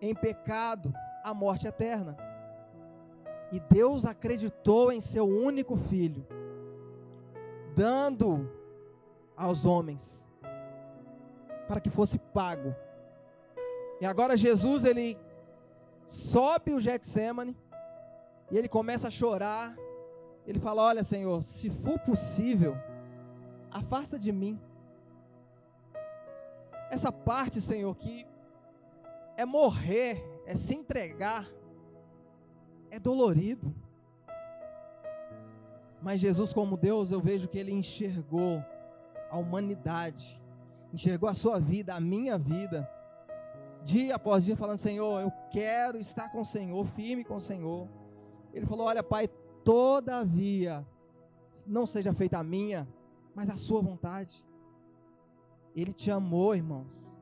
em pecado à morte eterna. E Deus acreditou em seu único filho, dando aos homens para que fosse pago. E agora Jesus ele sobe o Getsemane e ele começa a chorar. Ele fala: "Olha, Senhor, se for possível, afasta de mim essa parte, Senhor, que é morrer, é se entregar, é dolorido. Mas Jesus, como Deus, eu vejo que ele enxergou a humanidade, enxergou a sua vida, a minha vida, dia após dia, falando: Senhor, eu quero estar com o Senhor, firme com o Senhor. Ele falou: Olha, Pai, todavia, não seja feita a minha, mas a Sua vontade. Ele te amou, irmãos.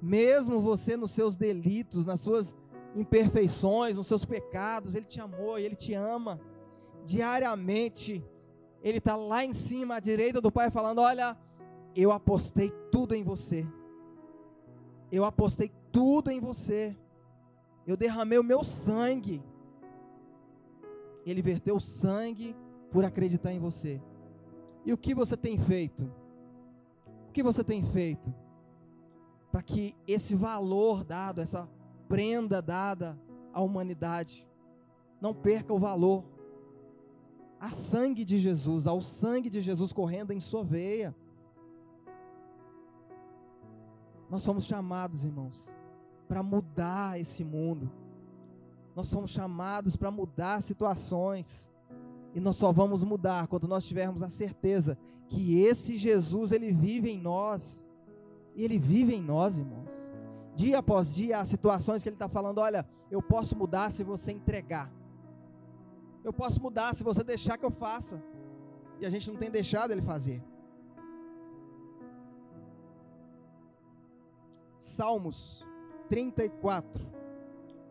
Mesmo você nos seus delitos, nas suas imperfeições, nos seus pecados, Ele te amou e Ele te ama. Diariamente, Ele está lá em cima, à direita do Pai, falando: Olha, eu apostei tudo em você. Eu apostei tudo em você. Eu derramei o meu sangue. Ele verteu sangue por acreditar em você. E o que você tem feito? O que você tem feito para que esse valor dado, essa prenda dada à humanidade, não perca o valor? A sangue de Jesus, ao sangue de Jesus correndo em sua veia. Nós somos chamados, irmãos, para mudar esse mundo. Nós somos chamados para mudar situações. E nós só vamos mudar quando nós tivermos a certeza que esse Jesus, ele vive em nós. Ele vive em nós, irmãos. Dia após dia, há situações que ele está falando: olha, eu posso mudar se você entregar. Eu posso mudar se você deixar que eu faça. E a gente não tem deixado ele fazer. Salmos 34.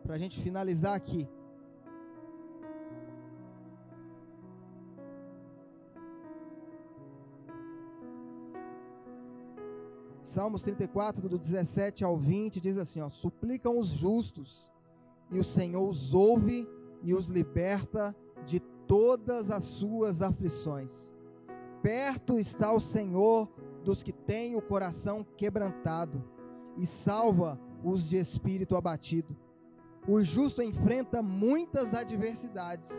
Para a gente finalizar aqui. Salmos 34, do 17 ao 20, diz assim: ó, Suplicam os justos, e o Senhor os ouve e os liberta de todas as suas aflições. Perto está o Senhor dos que têm o coração quebrantado, e salva os de espírito abatido. O justo enfrenta muitas adversidades,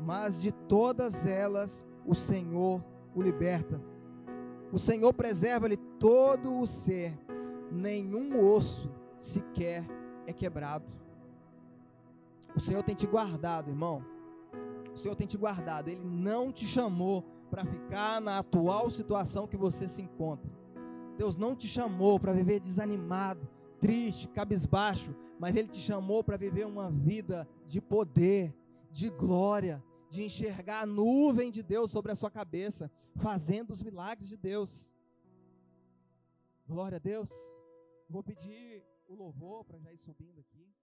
mas de todas elas o Senhor o liberta. O Senhor preserva-lhe todo o ser, nenhum osso sequer é quebrado. O Senhor tem te guardado, irmão. O Senhor tem te guardado. Ele não te chamou para ficar na atual situação que você se encontra. Deus não te chamou para viver desanimado, triste, cabisbaixo, mas Ele te chamou para viver uma vida de poder, de glória, de enxergar a nuvem de Deus sobre a sua cabeça, fazendo os milagres de Deus. Glória a Deus. Vou pedir o louvor para já ir subindo aqui.